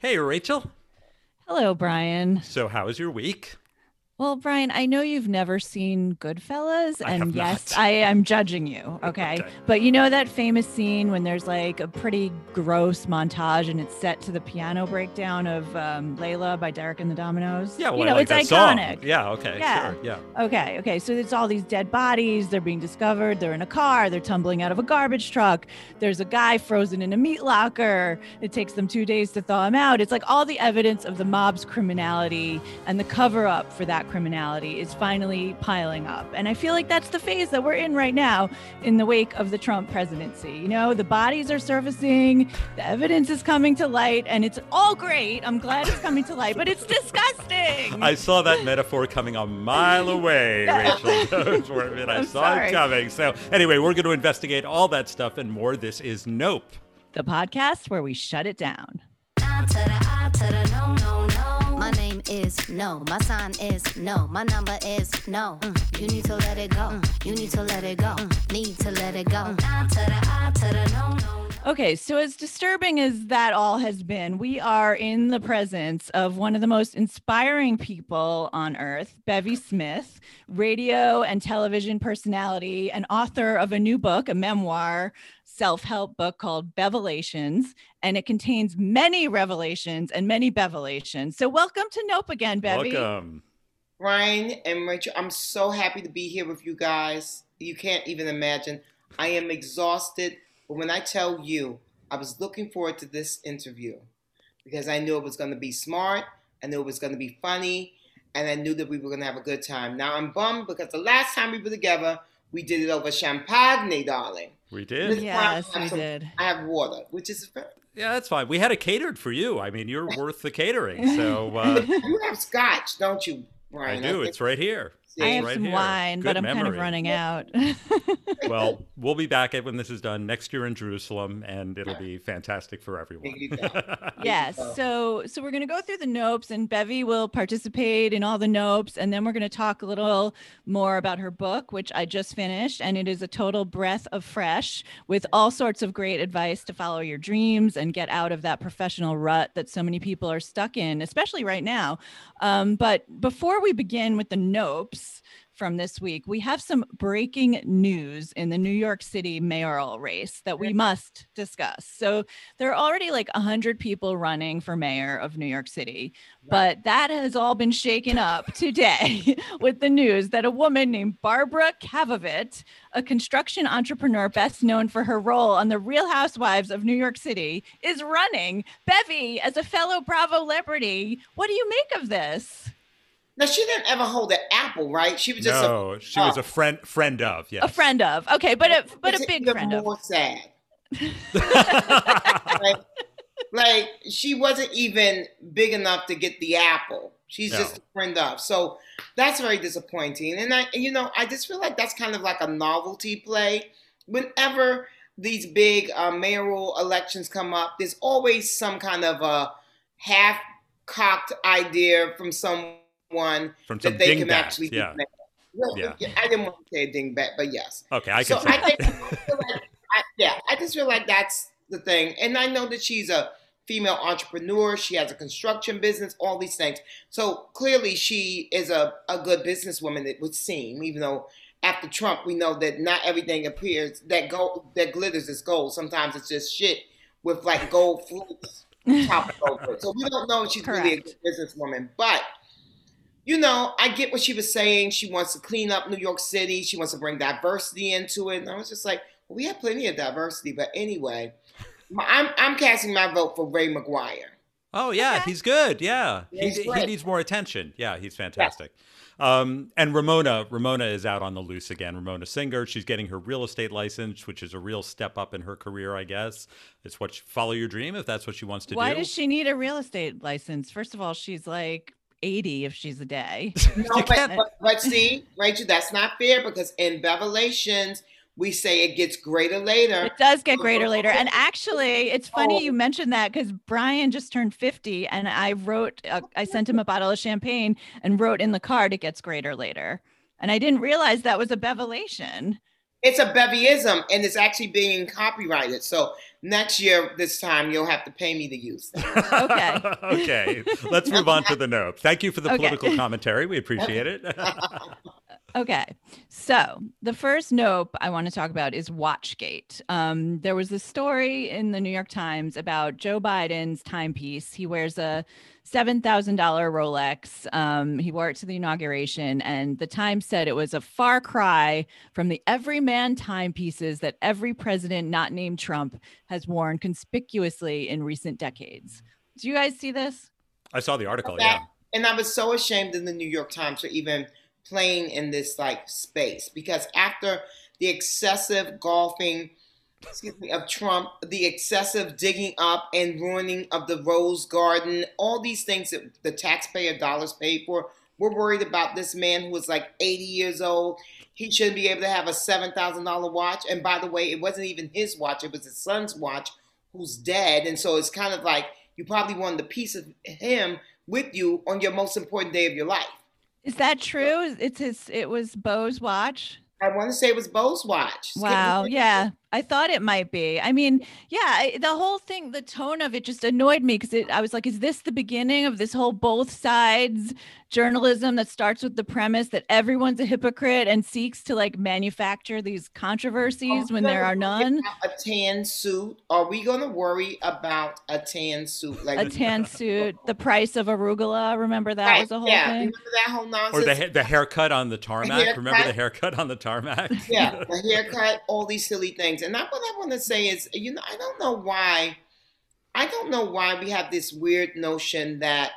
Hey, Rachel. Hello, Brian. So, how was your week? Well, Brian, I know you've never seen Goodfellas, I and yes, not. I am judging you. Okay? Okay. But you know that famous scene when there's like a pretty gross montage and it's set to the piano breakdown of um, Layla by Derek and the Dominos? Yeah, well, you know, like it's that iconic. song. Yeah, okay, Yeah. sure, yeah. Okay, okay. So it's all these dead bodies. They're being discovered. They're in a car. They're tumbling out of a garbage truck. There's a guy frozen in a meat locker. It takes them two days to thaw him out. It's like all the evidence of the mob's criminality and the cover up for that criminality is finally piling up. And I feel like that's the phase that we're in right now in the wake of the Trump presidency. You know, the bodies are surfacing, the evidence is coming to light, and it's all great. I'm glad it's coming to light, but it's disgusting. I saw that metaphor coming a mile away, Rachel. Don't I I'm saw sorry. it coming. So, anyway, we're going to investigate all that stuff and more. This is Nope. the podcast where we shut it down. Ah, ah, is no. My sign is no. My number is no. Mm, You need to let it go. Mm, You need to let it go. Mm, Need to let it go. No. Okay, so as disturbing as that all has been, we are in the presence of one of the most inspiring people on earth, Bevy Smith, radio and television personality, and author of a new book, a memoir, self help book called Bevelations. And it contains many revelations and many bevelations. So, welcome to Nope again, Bevy. Welcome. Brian and Rachel, I'm so happy to be here with you guys. You can't even imagine. I am exhausted, but when I tell you, I was looking forward to this interview because I knew it was going to be smart, I knew it was going to be funny, and I knew that we were going to have a good time. Now I'm bummed because the last time we were together, we did it over champagne, darling. We did? This Yes, time we have did. I have water, which is Yeah, that's fine. We had it catered for you. I mean, you're worth the catering. So, uh, you have scotch, don't you, Brian? I do. think- It's right here. I have right some here. wine, Good but I'm kind of memory. running out. Well, we'll be back at when this is done next year in Jerusalem, and it'll be fantastic for everyone. There you go. Yes. go. So so we're going to go through the nopes and Bevy will participate in all the nopes and then we're going to talk a little more about her book which I just finished and it is a total breath of fresh with all sorts of great advice to follow your dreams and get out of that professional rut that so many people are stuck in especially right now. Um, but before we begin with the nopes from this week, we have some breaking news in the New York City mayoral race that we must discuss. So there are already like 100 people running for mayor of New York City, but that has all been shaken up today with the news that a woman named Barbara Kavovit, a construction entrepreneur best known for her role on the Real Housewives of New York City, is running. Bevy, as a fellow Bravo celebrity, what do you make of this? Now she didn't ever hold an apple, right? She was just a No, she was a friend friend of, yes. A friend of. Okay, but a but a big even friend of. more sad. like, like, she wasn't even big enough to get the apple. She's No. just a friend of. So that's very disappointing. And I, you know, I just feel like that's kind of like a novelty play. Whenever these big uh, mayoral elections come up, there's always some kind of a half-cocked idea from someone One from some that they can dingbat, actually yeah. do. Well, Yeah. I didn't want to say a dingbat, but yes. Okay, I so can see I think. I like, I, yeah, I just feel like that's the thing. And I know that she's a female entrepreneur. She has a construction business, all these things. So clearly she is a, a good businesswoman, it would seem, even though after Trump, we know that not everything appears that gold that glitters is gold. Sometimes it's just shit with like gold flakes topped over. So we don't know if she's really a good businesswoman. But you know, I get what she was saying. She wants to clean up New York City. She wants to bring diversity into it. And I was just like, well, we have plenty of diversity. But anyway, I'm I'm casting my vote for Ray McGuire. Oh yeah, Okay. he's good. Yeah, Yeah, he, he needs more attention. Yeah, he's fantastic. Um, and Ramona, Ramona is out on the loose again. Ramona Singer, she's getting her real estate license, which is a real step up in her career, I guess. It's what follow your dream if that's what she wants to Why do. Why does she need a real estate license? First of all, she's like 80 if she's a day. No, but, but, but see, Rachel, that's not fair because in Revelations, we say it gets greater later. It does get greater later. And actually, it's funny you mentioned that because Brian just turned 50 and I wrote, uh, I sent him a bottle of champagne and wrote in the card, it gets greater later. And I didn't realize that was a bevelation. It's a Bevyism, and it's actually being copyrighted. So next year, this time, you'll have to pay me to use that. Okay. okay. Let's move on to the nope. Thank you for the Okay. political commentary. We appreciate it. Okay. So the first nope I want to talk about is Watchgate. Um, there was a story in the New York Times about Joe Biden's timepiece. He wears a $7,000 Rolex. Um, he wore it to the inauguration, and the Times said it was a far cry from the everyman timepieces that every president not named Trump has worn conspicuously in recent decades. Mm-hmm. Do you guys see this? I saw the article. Yeah. And I was so ashamed in the New York Times for even playing in this like space because after the excessive golfing excuse me, of Trump, the excessive digging up and ruining of the Rose Garden, all these things that the taxpayer dollars paid for, we're worried about this man who was like 80 years old. He shouldn't be able to have a $7,000 watch. And by the way, it wasn't even his watch, it was his son's watch who's dead. And so it's kind of like you probably wanted a piece of him with you on your most important day of your life. Is that true? It's his. It was Beau's watch. I want to say it was Beau's watch. Wow. Yeah. I thought it might be. I mean, yeah, I, the whole thing, the tone of it just annoyed me because I was like, is this the beginning of this whole both sides journalism that starts with the premise that everyone's a hypocrite and seeks to like manufacture these controversies when there are none? A tan suit. Are we going to worry about a tan suit? Like A tan suit, the price of arugula. Remember that Right, was the whole yeah. thing? Remember that whole nonsense? Or the ha- the haircut on the tarmac. Remember the haircut. haircut on the tarmac? yeah, the haircut, all these silly things. And that what I want to say is, you know, I don't know why, I don't know why we have this weird notion that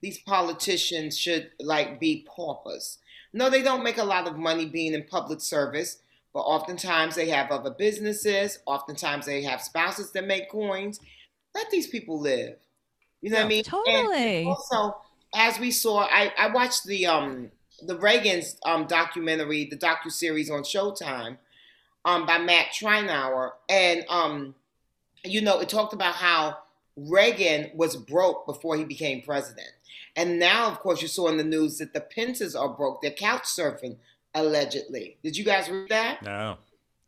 these politicians should like be paupers. No, they don't make a lot of money being in public service, but oftentimes they have other businesses. Oftentimes they have spouses that make coins. Let these people live. You know what I mean? And- Totally. also, as we saw, I, I watched the um the Reagan's um documentary, the docu series on Showtime, um by Matt Tyrnauer, and um you know it talked about how Reagan was broke before he became president, and now of course you saw in the news that the Pences are broke. They're couch surfing allegedly. Did you guys read that? No.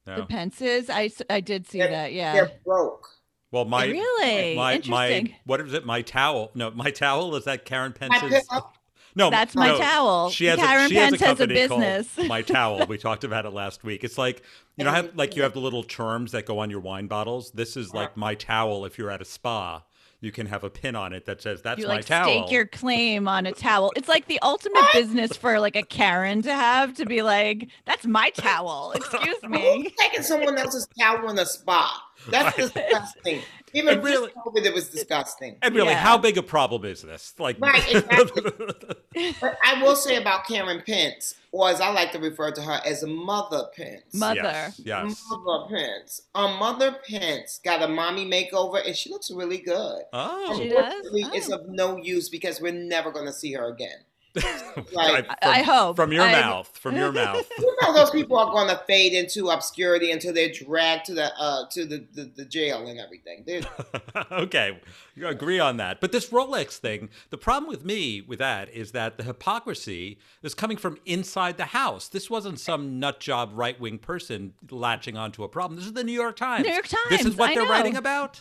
no. The No. Pences, I did see They're- that. Yeah. They're broke. Well, my really my my interesting. what is it? My towel? No, my towel is that Karen My Pence's. pillow? No, That's my no, towel. She has Karen a, she has Pence a has a company called business. My Towel. We talked about it last week. It's like you know, have like you have the little terms that go on your wine bottles. This is like my towel. If you're at a spa, you can have a pin on it that says "That's you my like towel." stake your claim on a towel. It's like the ultimate business for like a Karen to have to be like, that's my towel. Excuse me. Who's me. taking someone else's towel in the spa? That's Right. disgusting. Even And really- really, COVID, it was disgusting. and really, Yeah. how big a problem is this? Like, Right, exactly. But I will say about Karen Pence, or as I like to refer to her as Mother Pence. Mother. yes, yes. Mother Pence. Um, Mother Pence got a mommy makeover, and she looks really good. Oh, She does? Unfortunately, It's Oh. of no use because we're never going to see her again. I- Like- I, I hope. from your I- mouth, from your mouth. You know, those people are going to fade into obscurity until they're dragged to the uh to the, the, the jail and everything. Okay, you agree on that. But this Rolex thing, the problem with me with that is that the hypocrisy is coming from inside the house. This wasn't some nut job right wing person latching onto a problem. This is the New York Times. New York Times. This is what I they're know. writing about.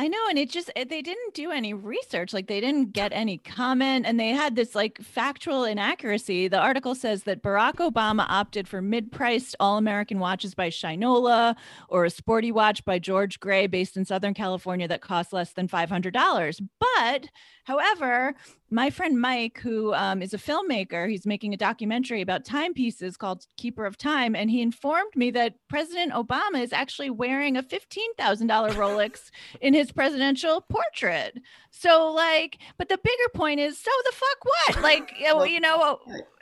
I know, and it just, eh, they didn't do any research. Like they didn't get any comment, and they had this like factual inaccuracy. The article says that Barack Obama opted for mid-priced all-American watches by Shinola or a sporty watch by Jorg Gray, based in Southern California, that cost less than five hundred dollars. But, however, my friend Mike, who um, is a filmmaker, he's making a documentary about timepieces called Keeper of Time, and he informed me that President Obama is actually wearing a fifteen thousand dollar Rolex in his presidential portrait. So, like, but the bigger point is, so the fuck what? Like, you know,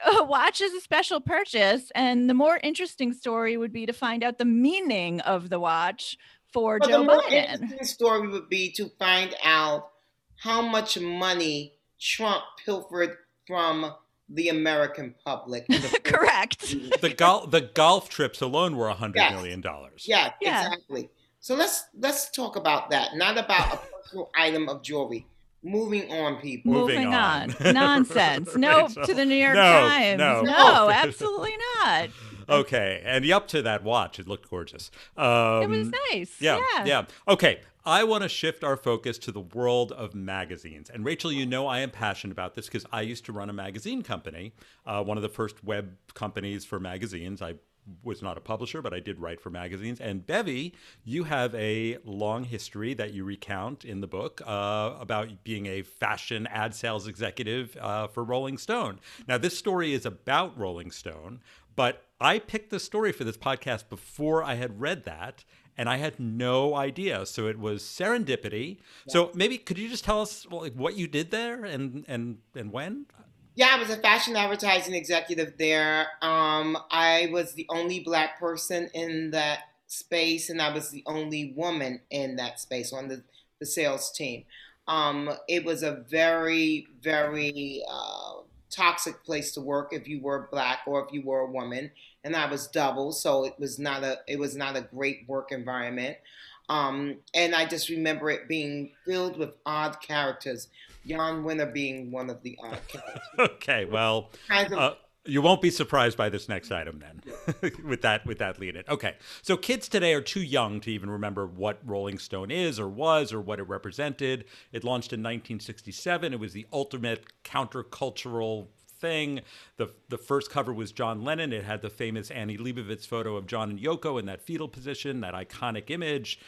a, a watch is a special purchase, and the more interesting story would be to find out the meaning of the watch for but Joe the more Biden. interesting story would be to find out how much money Trump pilfered from the American public. the- Correct. The golf the golf trips alone were a hundred Yes. million dollars. Yeah, Yeah. exactly. So let's let's talk about that, not about a personal item of jewelry. Moving on, people. Moving Moving on. on. Nonsense. no Nope to the New York No, Times. no. no absolutely not. okay, and up to that watch, it looked gorgeous. Um, it was nice. Yeah, Yeah. yeah. Okay, I want to shift our focus to the world of magazines. And Rachel, you know I am passionate about this because I used to run a magazine company, uh, one of the first web companies for magazines. I was not a publisher, but I did write for magazines. And Bevy, you have a long history that you recount in the book uh, about being a fashion ad sales executive uh, for Rolling Stone. Now, this story is about Rolling Stone, but I picked the story for this podcast before I had read that. And I had no idea, so it was serendipity. So maybe could you just tell us like, what you did there and and and when? Yeah, I was a fashion advertising executive there. Um, I was the only black person in that space, and I was the only woman in that space on the, the sales team. Um, it was a very, very uh, toxic place to work if you were black or if you were a woman, and I was double, so it was not a it was not a great work environment. Um, and I just remember it being filled with odd characters. Jann Wenner being one of the odd characters. Okay, well, Kinds of uh, you won't be surprised by this next item then, with that with that lead in. Okay, so kids today are too young to even remember what Rolling Stone is or was or what it represented. It launched in 1967. It was the ultimate countercultural thing. The the first cover was John Lennon. It had the famous Annie Leibovitz photo of John and Yoko in that fetal position, that iconic image.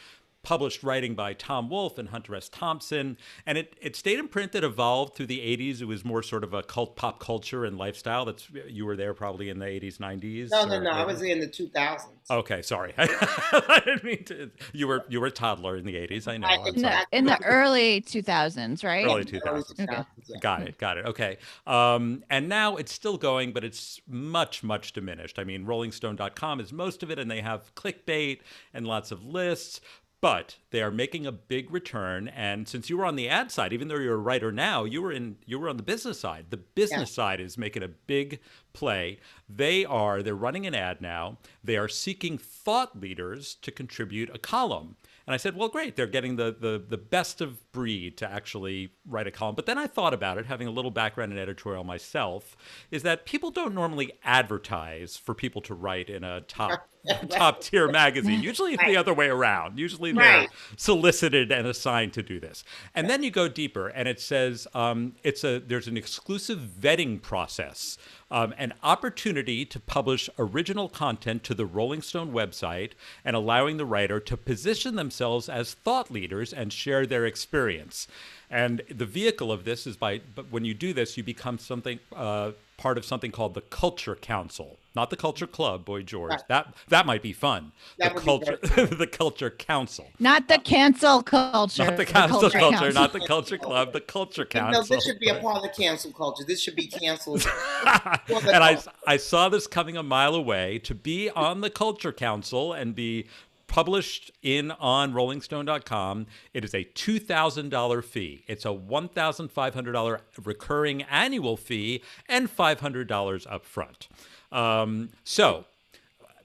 Published writing by Tom Wolfe and Hunter S. Thompson. And it, it stayed in print. It evolved through the 80s. It was more sort of a cult pop culture and lifestyle. That's You were there probably in the 80s, 90s. no, no, or- no. I was in the 2000s. Okay, sorry. I didn't mean to. You were you were a toddler in the 80s. I know. I- In the, in the early 2000s, right? Early Early 2000s. 2000s, yeah. Got it. Got it. Okay. Um, and now it's still going, but it's much, much diminished. I mean, RollingStone.com is most of it, and they have clickbait and lots of lists. But they are making a big return, and since you were on the ad side, even though you're a writer now, you were in you were on the business side. The business side is making a big play. They are they're running an ad now. They are seeking thought leaders to contribute a column. And I said, well, great. They're getting the, the, the best of breed to actually write a column. But then I thought about it, having a little background in editorial myself, is that people don't normally advertise for people to write in a top top tier magazine. Usually it's the other way around. Usually they're Right. solicited and assigned to do this. And then you go deeper, and it says um, it's a there's an exclusive vetting process, um, an opportunity to publish original content to the Rolling Stone website, and allowing the writer to position themselves as thought leaders and share their experience. And the vehicle of this is by, but when you do this, you become something. Uh, part of something called the Culture Council, not the Culture Club, Boy George. Right. That that might be fun. That the culture, the Culture Council. Not the cancel culture. Not the the cancel culture, council. not the culture club, the culture Council. No, council. this should be a part of the cancel culture. This should be canceled. and I. I saw this coming a mile away to be on the culture council and be published in on rollingstone.com it is a $2000 fee it's a $1500 recurring annual fee and $500 up front um, so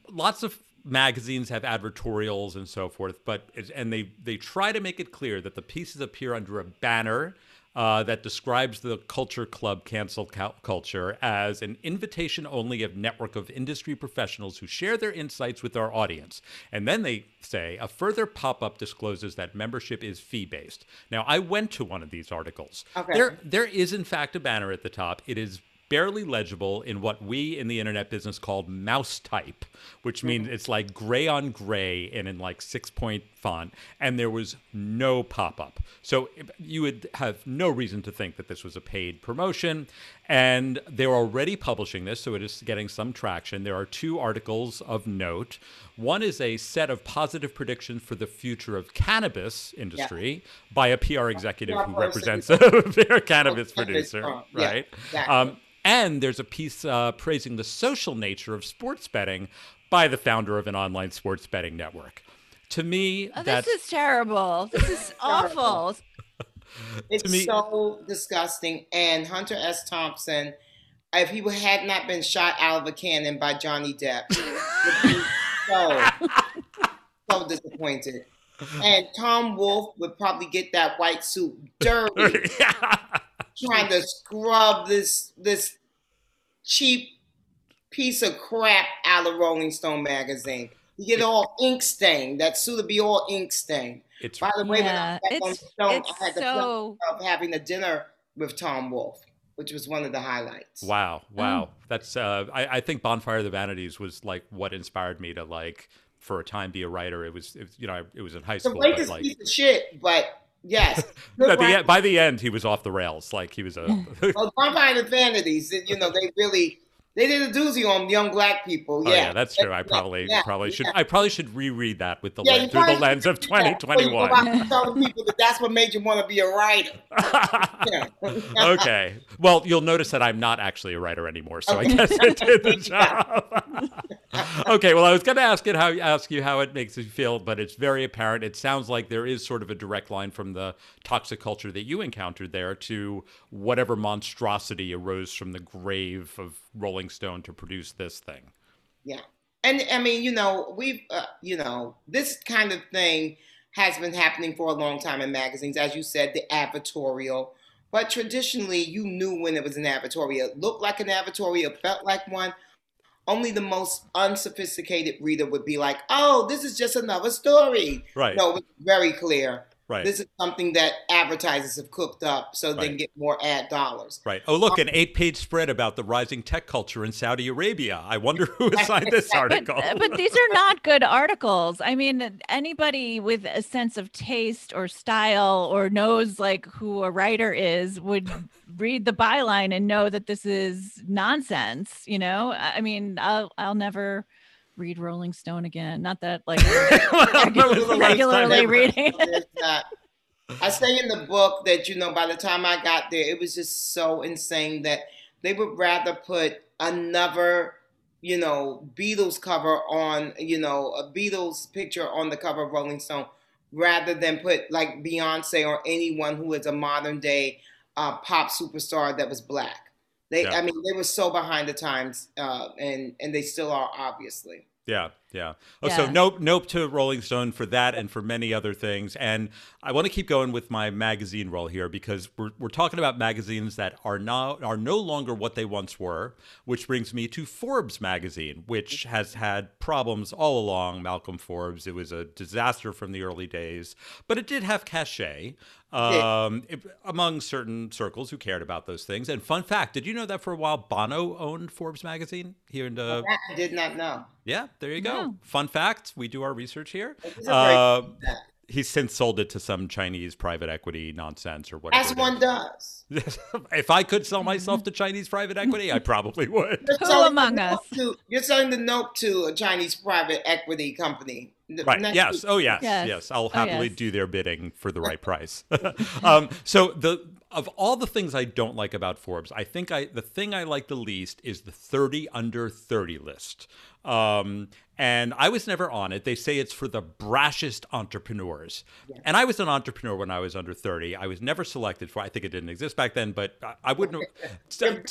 lots of magazines have advertorials and so forth, but and they they try to make it clear that the pieces appear under a banner. Uh, that describes the culture club cancel culture as an invitation only of network of industry professionals who share their insights with our audience. And then they say a further pop up discloses that membership is fee based. Now, I went to one of these articles. Okay. There, there is in fact a banner at the top. It is barely legible in what we in the internet business called mouse type, which means it's like gray on gray and in like six point font. And there was no pop up. So you would have no reason to think that this was a paid promotion. And they're already publishing this, so it is getting some traction. There are two articles of note. One is a set of positive predictions for the future of cannabis industry by a PR executive PR who represents a cannabis producer. Yeah, right? exactly. Um, and there's a piece uh, praising the social nature of sports betting by the founder of an online sports betting network. To me, Oh, this that's is terrible. This is awful. It's me- so disgusting. And Hunter S. Thompson, if he had not been shot out of a cannon by Johnny Depp, would be so, so disappointed. And Tom Wolfe would probably get that white suit dirty, trying to scrub this this cheap piece of crap out of Rolling Stone magazine. You get all ink stained. That suit would be all ink stained. It's By the way, Yeah, when I was on it's- Stone, it's I had the so- pleasure of having a dinner with Tom Wolfe, which was one of the highlights. Wow, wow. That's uh I, I think Bonfire of the Vanities was like what inspired me to like for a time be a writer. It was, it was you know, it was in high The school, but racist like piece of shit, but yes. the by the end he was off the rails. Like he was a Well, Bonfire and Vanities, you know, they really they did a doozy on young black people. Oh Yeah, yeah, that's true. I probably Yeah, probably should yeah. I probably should reread that with the Yeah, lens, through the lens of should do that before you go 2021. Telling people that that's what made you want to be a writer. Okay. Well, you'll notice that I'm not actually a writer anymore, so I guess it did the job. okay. Well, I was going to ask it how ask you how it makes you feel, but it's very apparent. It sounds like there is sort of a direct line from the toxic culture that you encountered there to whatever monstrosity arose from the grave of Rolling Stone to produce this thing. Yeah. And I mean, you know, we've, uh, you know, this kind of thing has been happening for a long time in magazines. As you said, the advertorial. But traditionally, you knew when it was an advertorial. It looked like an advertorial, felt like one. Only the most unsophisticated reader would be like, oh, this is just another story. Right. No, it's very clear. Right. This is something that advertisers have cooked up so they Right. can get more ad dollars. Right. Oh, look, um, an eight-page spread about the rising tech culture in Saudi Arabia. I wonder who assigned this article. but these are not good articles. I mean, anybody with a sense of taste or style or knows like who a writer is would read the byline and know that this is nonsense. You know, I I mean, I'll I'll never read Rolling Stone again. Not that like When was the last time regularly you- reading. There's I say in the book that you know by the time I got there, it was just so insane that they would rather put another, you know, Beatles cover on, you know, a Beatles picture on the cover of Rolling Stone, rather than put like Beyonce or anyone who is a modern day uh, pop superstar that was black. They, Yeah. I mean, they were so behind the times, uh, and and they still are, obviously. Yeah, yeah. Oh, so nope, nope to Rolling Stone for that and for many other things. And I want to keep going with my magazine role here because we're, we're talking about magazines that are now are no longer what they once were. Which brings me to Forbes magazine, which has had problems all along. Malcolm Forbes, it was a disaster from the early days, but it did have cachet um, it- among certain circles who cared about those things. And fun fact, did you know that for a while Bono owned Forbes magazine here in That I did not know. yeah, there you go. No. Fun fact: we do our research here. This is a very good fact. he's since sold it to some Chinese private equity nonsense or whatever. As one does. if I could sell myself to Chinese private equity, I probably would. You're Who selling among the us? To, you're selling the note to a Chinese private equity company. Right. next Yes. week. Oh, yes. Yes. Yes. I'll Oh, happily yes. do their bidding for the right price. um, so the of all the things I don't like about Forbes, I think I the thing I like the least is the 30 under 30 list. Um, and I was never on it. They say it's for the brashest entrepreneurs. And I was an entrepreneur when I was under 30. I was never selected for. I think it didn't exist back then, but I, I wouldn't. To-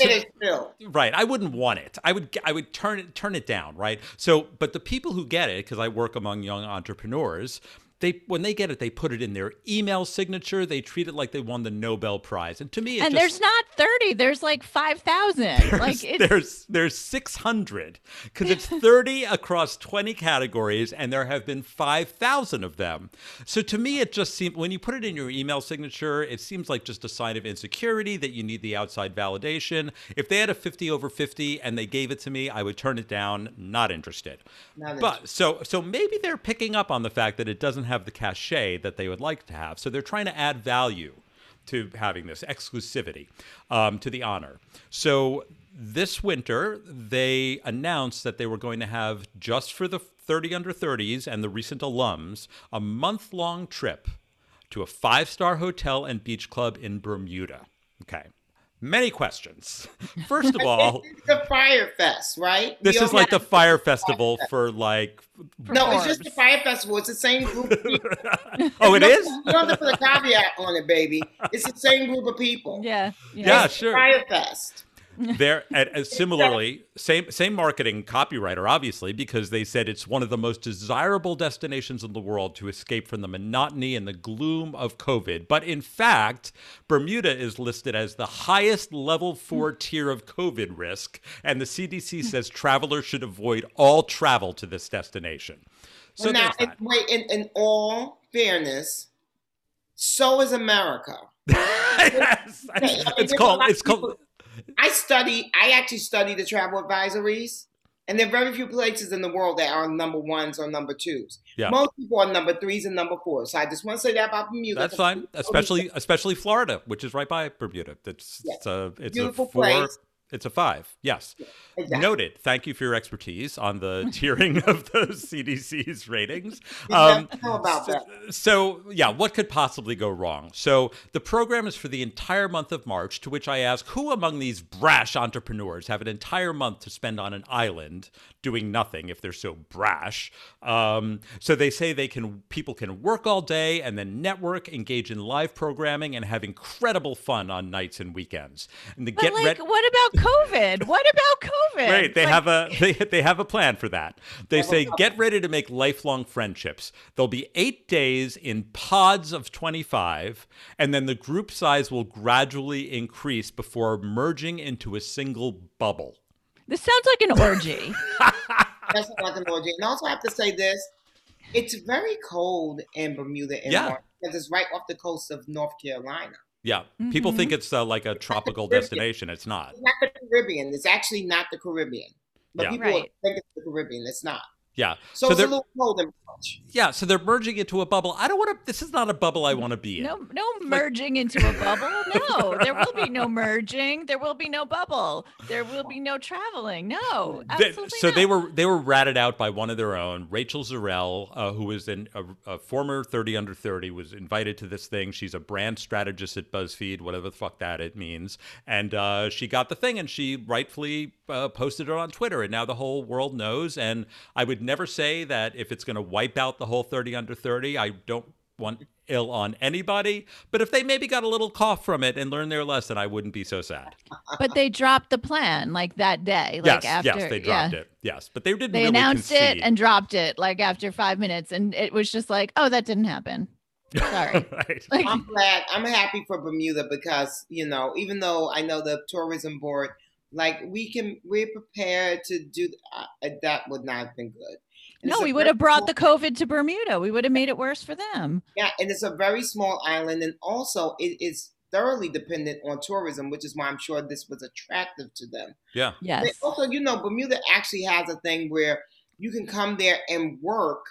filled. Right. I wouldn't want it. I would I would turn it turn it down, right? So, but the people who get it because I work among young entrepreneurs, they when they get it, they put it in their email signature. They treat it like they won the Nobel Prize. And to me, it and just, there's not 30, there's like 5,000. Like there's, it's there's there's 600 because it's 30 across 20 categories and there have been 5000 of them so to me it just seems when you put it in your email signature it seems like just a sign of insecurity that you need the outside validation if they had a 50 over 50 and they gave it to me i would turn it down not interested Not but so so maybe they're picking up on the fact that it doesn't have the cachet that they would like to have so they're trying to add value to having this exclusivity um, to the honor. So this winter, they announced that they were going to have just for the 30 under 30s and the recent alums a month long trip to a five star hotel and beach club in Bermuda. Okay. Many questions. First of all, the Fyre Fest, right? this We is like the Fyre festival for like. No, it's just the Fyre Festival. It's the same group. Of people. Oh, it is? You don't have to put a caveat on it, baby. It's the same group of people. yeah, Yeah, It's the sure. Fyre Fest. There, and similarly, same same marketing copywriter, obviously, because they said it's one of the most desirable destinations in the world to escape from the monotony and the gloom of COVID. But in fact, Bermuda is listed as the highest level four hmm. tier of COVID risk, and the CDC hmm. says travelers should avoid all travel to this destination. So Well, now, in, wait, in, in all fairness, so is America. Yes. I mean, it's called it's called I study, I actually study the travel advisories, and there are very few places in the world that are number ones or number twos. Yeah. Most people are number threes and number fours. So I just want to say that about Bermuda. That's fine, especially especially Florida, which is right by Bermuda. It's Yeah. it's a it's Beautiful a four. place. It's a five. Yes, Exactly. noted. Thank you for your expertise on the tiering of the CDC's ratings. Um, know about that. so yeah, what could possibly go wrong? So the program is for the entire month of March. To which I ask, who among these brash entrepreneurs have an entire month to spend on an island doing nothing if they're so brash? Um, so they say they can people can work all day and then network, engage in live programming, and have incredible fun on nights and weekends. And the But get like, ready. what about COVID? What about COVID? Right, they Like, have a they, they have a plan for that. They say get ready to make lifelong friendships. There'll be 8 days in pods of 25 and then the group size will gradually increase before merging into a single bubble. This sounds like an orgy. That's not like an orgy. And also, I have to say this: it's very cold in Bermuda in Yeah. March because it's right off the coast of North Carolina. Yeah, people Mhm. think it's uh, like a tropical destination. It's not. It's not the Caribbean. It's actually not the Caribbean. But Yeah. people Right. think it's the Caribbean. It's not. Yeah. So, So it's a they're little cold in March. yeah, so they're merging into a bubble. I don't want to this is not a bubble I want to be in. No, no merging into a bubble. No, there will be no merging. There will be no bubble. There will be no traveling. No, They- absolutely so not. they were they were ratted out by one of their own, Rachel Zarrell, uh, who was an, a, a former thirty under thirty, was invited to this thing. She's a brand strategist at BuzzFeed, whatever the fuck that it means, and uh, she got the thing, and she rightfully uh, posted it on Twitter, and now the whole world knows. And I would never say that if it's going to wipe out the whole thirty under thirty, I don't want ill on anybody. But if they maybe got a little cough from it and learned their lesson, I wouldn't be so sad. but they dropped the plan like that day. Like yes, after, yes, they dropped yeah. it. Yes, but they didn't. They really announced concede. it and dropped it like after five minutes, and it was just like, oh, that didn't happen. Sorry. right. Like, I'm glad. I'm happy for Bermuda because you know, even though I know the tourism board, like we can, we're prepared to do. Uh, that would not have been good. And no, we would have brought small- the COVID to Bermuda. We would have made it worse for them. Yeah, and it's a very small island, and also it is thoroughly dependent on tourism, which is why I'm sure this was attractive to them. Yeah. But Yes. also, you know, Bermuda actually has a thing where you can come there and work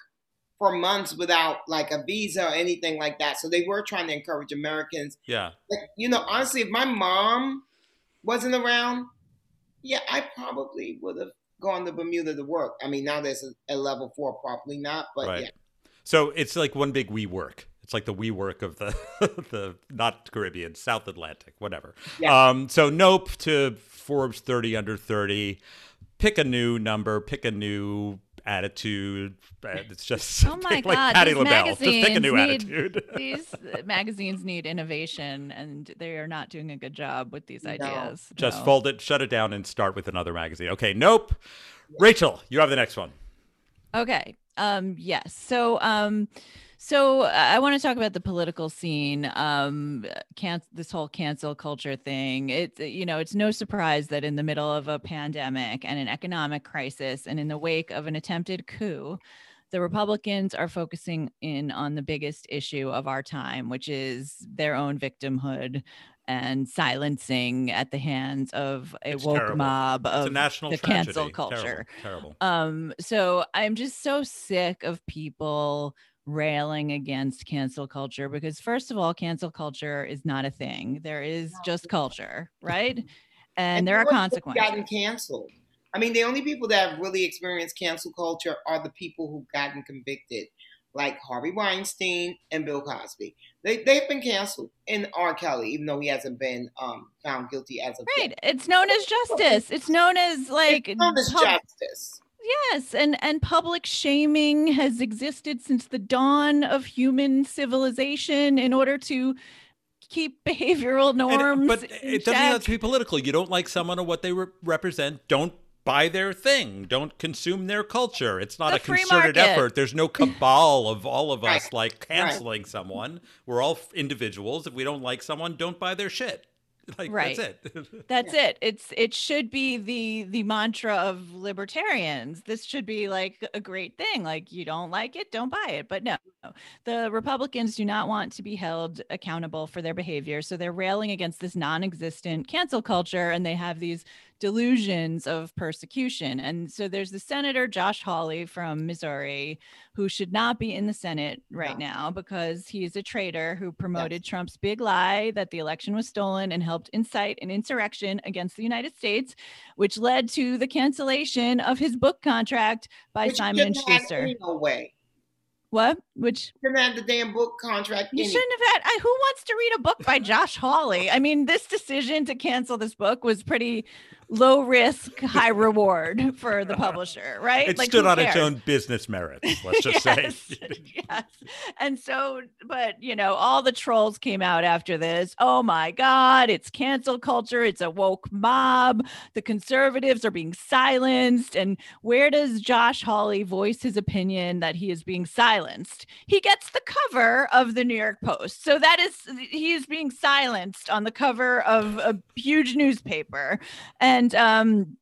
for months without like a visa or anything like that. So they were trying to encourage Americans. Yeah. Like, you know, honestly, if my mom wasn't around, yeah, I probably would have gone to Bermuda to work. I mean, now there's a, a level four, probably not, but Right. yeah. So it's like one big WeWork. It's like the WeWork of the the not Caribbean, South Atlantic, whatever. Yeah. Um, so nope to Forbes 30 under 30. Pick a new number, pick a new attitude. Uh, It's just Oh my pick like God, Patti these LaBelle. Just pick a magazines new need- attitude. these magazines need innovation, and they are not doing a good job with these No. ideas. Just No. fold it, shut it down, and start with another magazine. Okay, nope. Rachel, you have the next one. Okay. Um yes. So um so uh, I want to talk about the political scene. Um can this whole cancel culture thing. It's you know, it's no surprise that in the middle of a pandemic and an economic crisis and in the wake of an attempted coup, the Republicans are focusing in on the biggest issue of our time, which is their own victimhood and silencing at the hands of a It's woke terrible. mob of national the tragedy. cancel culture. Terrible. terrible. um so i'm just so sick of people railing against cancel culture because first of all cancel culture is not a thing there is just culture right and, there are consequences Gotten canceled. I mean, the only people that have really experienced cancel culture are the people who've gotten convicted, like Harvey Weinstein and Bill Cosby. They they've been canceled, and R. Kelly, even though he hasn't been um, found guilty as of right yet. it's known as justice it's known as like It's known as pub- justice. Yes and and public shaming has existed since the dawn of human civilization in order to keep behavioral norms. it, but it doesn't have to be political. You don't like someone or what they re- represent. Don't buy their thing. Don't consume their culture. It's not The a concerted market. effort. There's no cabal of all of us Right. like canceling someone. We're all individuals. If we don't like someone, don't buy their shit. Like Right. that's it. That's it. It's it should be the the mantra of libertarians. This should be like a great thing. Like you don't like it, don't buy it. But no, the Republicans do not want to be held accountable for their behavior. So they're railing against this non-existent cancel culture and they have these delusions of persecution. And so there's the Senator Josh Hawley from Missouri who should not be in the Senate right Yeah. now because he is a traitor who promoted Trump's big lie that the election was stolen and helped incite an insurrection against the United States, which led to the cancellation of his book contract by Which Simon and Schuster. No way. What? Which Shouldn't have the damn book contract. you shouldn't have had. I, who wants to read a book by Josh Hawley? I mean, this decision to cancel this book was pretty low risk, high reward for the publisher, right? It Like, stood on its own business merits. Let's just yes, say. yes. And so, but you know, all the trolls came out after this. Oh my God, it's cancel culture. It's a woke mob. The conservatives are being silenced. And where does Josh Hawley voice his opinion that he is being silenced? He gets the cover of the New York Post. So that is, he is being silenced on the cover of a huge newspaper. And, um,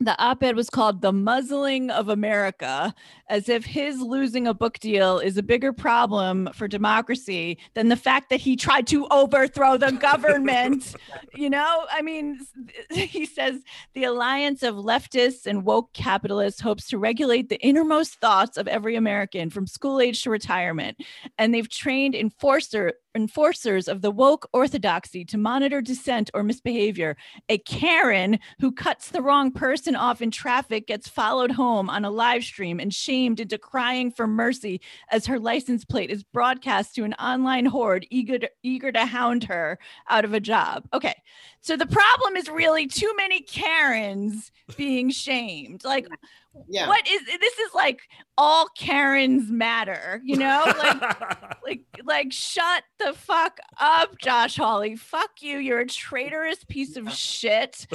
the op ed was called The Muzzling of America, as if his losing a book deal is a bigger problem for democracy than the fact that he tried to overthrow the government. you know, I mean, he says the alliance of leftists and woke capitalists hopes to regulate the innermost thoughts of every American from school age to retirement. And they've trained enforcer enforcers of the woke orthodoxy to monitor dissent or misbehavior a Karen who cuts the wrong person off in traffic gets followed home on a live stream and shamed into crying for mercy as her license plate is broadcast to an online horde eager to, eager to hound her out of a job. Okay. So the problem is really too many Karens being shamed. Like Yeah. what is this is like all Karens matter, you know? Like like like shut the fuck up josh hawley. Fuck you. You're a traitorous piece of shit.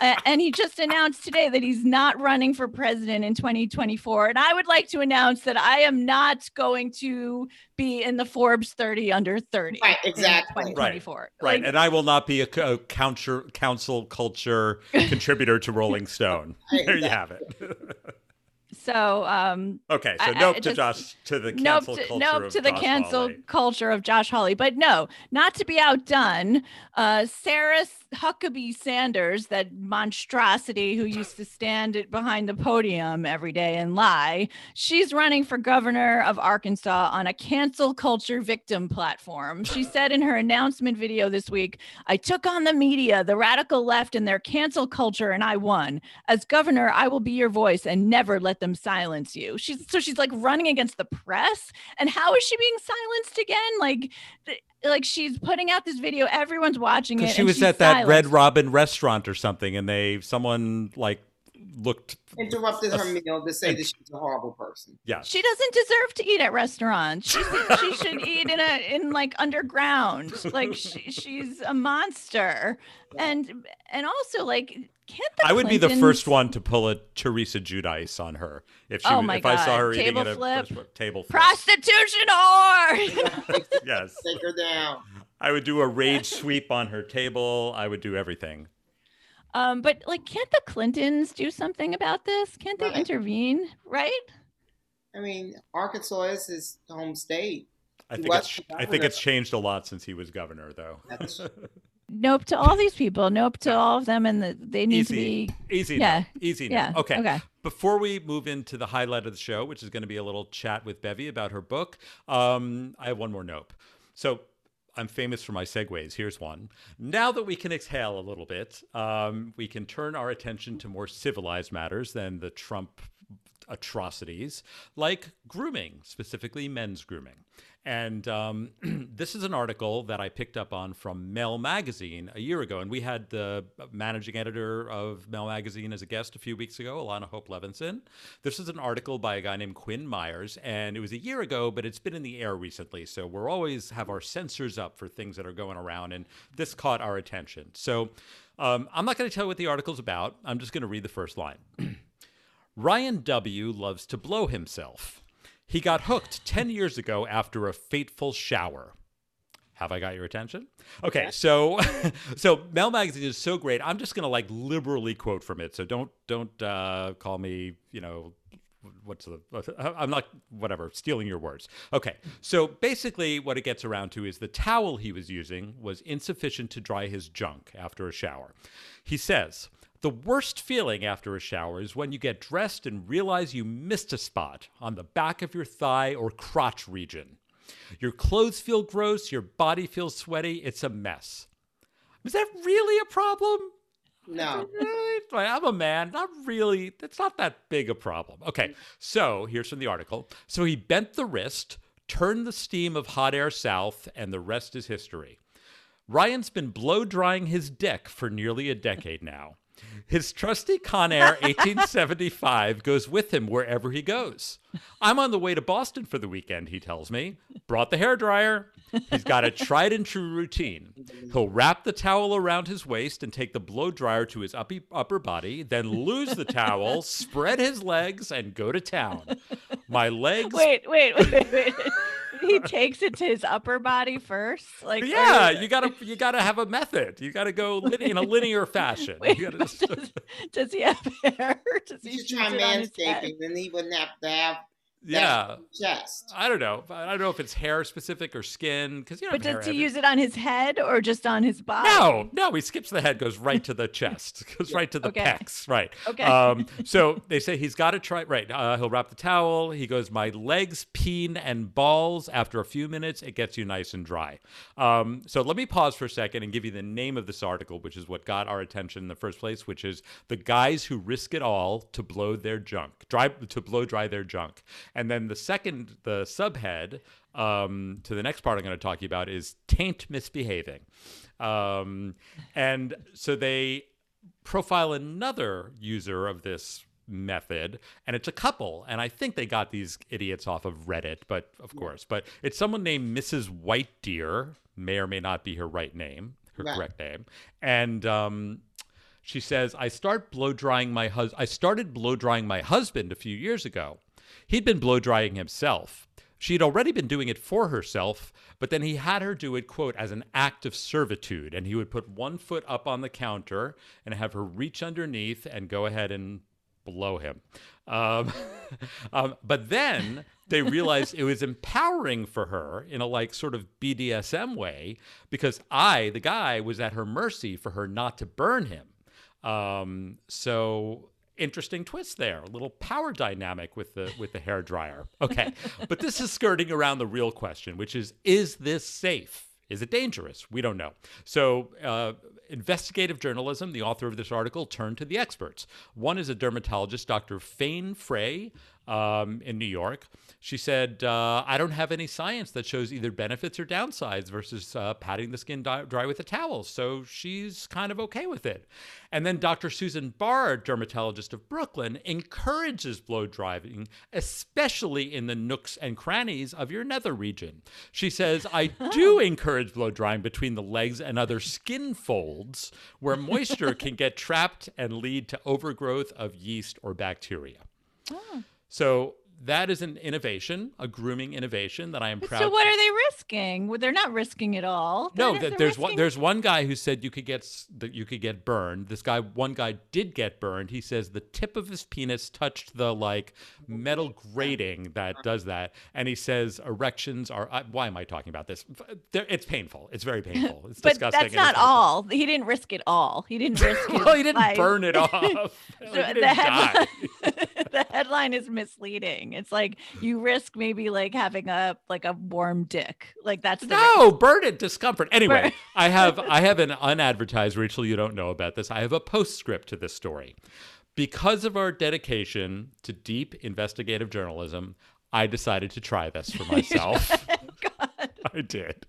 A- and he just announced today that he's not running for president in 2024 and i would like to announce that i am not going to be in the forbes 30 under 30 Right, in exactly. Right, Right, Like, and I will not be a, a counter, council culture contributor to Rolling Stone. There you have it. so um Okay, so I- I nope to just- Josh to the nope cancel to, culture nope of to the Josh cancel Hawley. culture of Josh Hawley. But no, not to be outdone, uh, Sarah Huckabee Sanders, that monstrosity who used to stand behind the podium every day and lie, she's running for governor of Arkansas on a cancel culture victim platform. She said in her announcement video this week, I took on the media, the radical left, and their cancel culture, and I won. As governor, I will be your voice and never let them silence you. She's so she's like running against the press. And how is she being silenced again? Like, th- like she's putting out this video, everyone's watching it. She was she's at that Red. Robin restaurant or something, and they someone like looked. Interrupted her meal to say that she's a horrible person. Yeah, She doesn't deserve to eat at restaurants. She, should- she should eat in a in like underground. Like she, she's a monster, and and also like can't the I would be the first one to pull a Teresa Giudice on her if she Oh my if I saw God. her eating Table at a flip. table flip. prostitution whore. Yes, Take her down. I would do a rage sweep on her table. I would do everything. Um, but like, can't the Clintons do something about this? Can't they Right. intervene? Right? I mean, Arkansas is his home state. I think it's I think it's changed a lot since he was governor, though. Nope to all these people. Nope to all of them, and the, they need to be. easy, Yeah. now. easy. Yeah. Okay. Okay. Before we move into the highlight of the show, which is going to be a little chat with Bevy about her book, um, I have one more nope So I'm famous for my segues. Here's one. Now that we can exhale a little bit, um, we can turn our attention to more civilized matters than the Trump atrocities like grooming, specifically men's grooming. And um, this is an article that I picked up on from Mel Magazine a year ago. And we had the managing editor of Mel Magazine as a guest a few weeks ago, Alana Hope Levinson. This is an article by a guy named Quinn Myers. And it was a year ago, but it's been in the air recently. So we're always have our sensors up for things that are going around. And this caught our attention. So um, I'm not going to tell you what the article's about. I'm just going to read the first line. Ryan W. loves to blow himself. He got hooked 10 years ago after a fateful shower. Have I got your attention? Okay, so so Mel Magazine is so great. I'm just gonna like liberally quote from it. So don't don't uh, call me you know what's the I'm not whatever stealing your words. Okay, so basically what it gets around to is the towel he was using was insufficient to dry his junk after a shower. He says. The worst feeling after a shower is when you get dressed and realize you missed a spot on the back of your thigh or crotch region. Your clothes feel gross, your body feels sweaty, it's a mess. Is that really a problem? No. I'm a man. Not really. It's not that big a problem. Okay. So here's from the article. So he bent the wrist, turned the steam of hot air south, and the rest is history. Ryan's been blow drying his dick for nearly a decade now. His trusty Conair 1875 goes with him wherever he goes. I'm on the way to Boston for the weekend, he tells me. Brought the hair dryer. He's got a tried and true routine. He'll wrap the towel around his waist and take the blow dryer to his uppy, upper body, then lose the towel, spread his legs, and go to town. My legs. Wait, wait, wait, wait. He takes it to his upper body first. Like yeah, you gotta you gotta have a method. You gotta go in a linear fashion. Wait, gotta does, does, he have hair? Does he, he should try manscaping, then he wouldn't have to have yeah. Chest i don't know. I don't know if it's hair specific or skin because you know but does he use it on his head or just on his body? No no he skips the head goes right to the chest goes right to the okay. pecs right. Okay. Um so they say he's got to try right uh, he'll wrap the towel he goes my legs peen and balls. After a few minutes it gets you nice and dry. Um so let me pause for a second and give you the name of this article which is what got our attention in the first place which is the guys who risk it all to blow their junk dry to blow dry their junk and then the second, the subhead um, to the next part I'm going to talk to you about is taint misbehaving. Um, and so they profile another user of this method and it's a couple. And i think they got these idiots off of reddit but of course. But it's someone named mrs white deer may or may not be her right name her right. correct name. And um, she says i start blow drying my hus- i started blow drying my husband a few years ago He'd been blow drying himself. She'd already been doing it for herself, but then he had her do it, quote, as an act of servitude. And he would put one foot up on the counter and have her reach underneath and go ahead and blow him. Um, um, but then they realized it was empowering for her in a like sort of BDSM way because I, the guy, was at her mercy for her not to burn him. Um, so interesting twist there. A little power dynamic with the with the hair dryer. Okay, but this is skirting around the real question, which is: Is this safe? Is it dangerous? We don't know. So, uh, investigative journalism, the author of this article, turned to the experts. One is a dermatologist, Dr. Fayne Frey, um, in New York. She said, uh, I don't have any science that shows either benefits or downsides versus uh, patting the skin dry, with a towel. So she's kind of okay with it. And then Dr. Susan Bard, dermatologist of Brooklyn, encourages blow drying, especially in the nooks and crannies of your nether region. She says, I do encourage blow drying between the legs and other skin folds where moisture can get trapped and lead to overgrowth of yeast or bacteria. Oh. So that is an innovation, a grooming innovation that I am proud. So what are they risking? Well, they're not risking it all. They're, no, there's risking... one. There's one guy who said you could get that you could get burned. This guy, one guy did get burned. He says the tip of his penis touched the like metal grating that does that, and he says erections are. Uh, why am I talking about this? It's painful. It's very painful. It's but disgusting. that's not all. He didn't risk it all. He didn't risk. well, he didn't life. burn it off. so the, headline, the headline is misleading. It's like you risk maybe like having a like a warm dick. Like that's no risk. burn it discomfort. Anyway, burn. I have I have an unadvertised Rachel. You don't know about this. I have a postscript to this story. because of our dedication to deep investigative journalism, I decided to try this for myself. I did.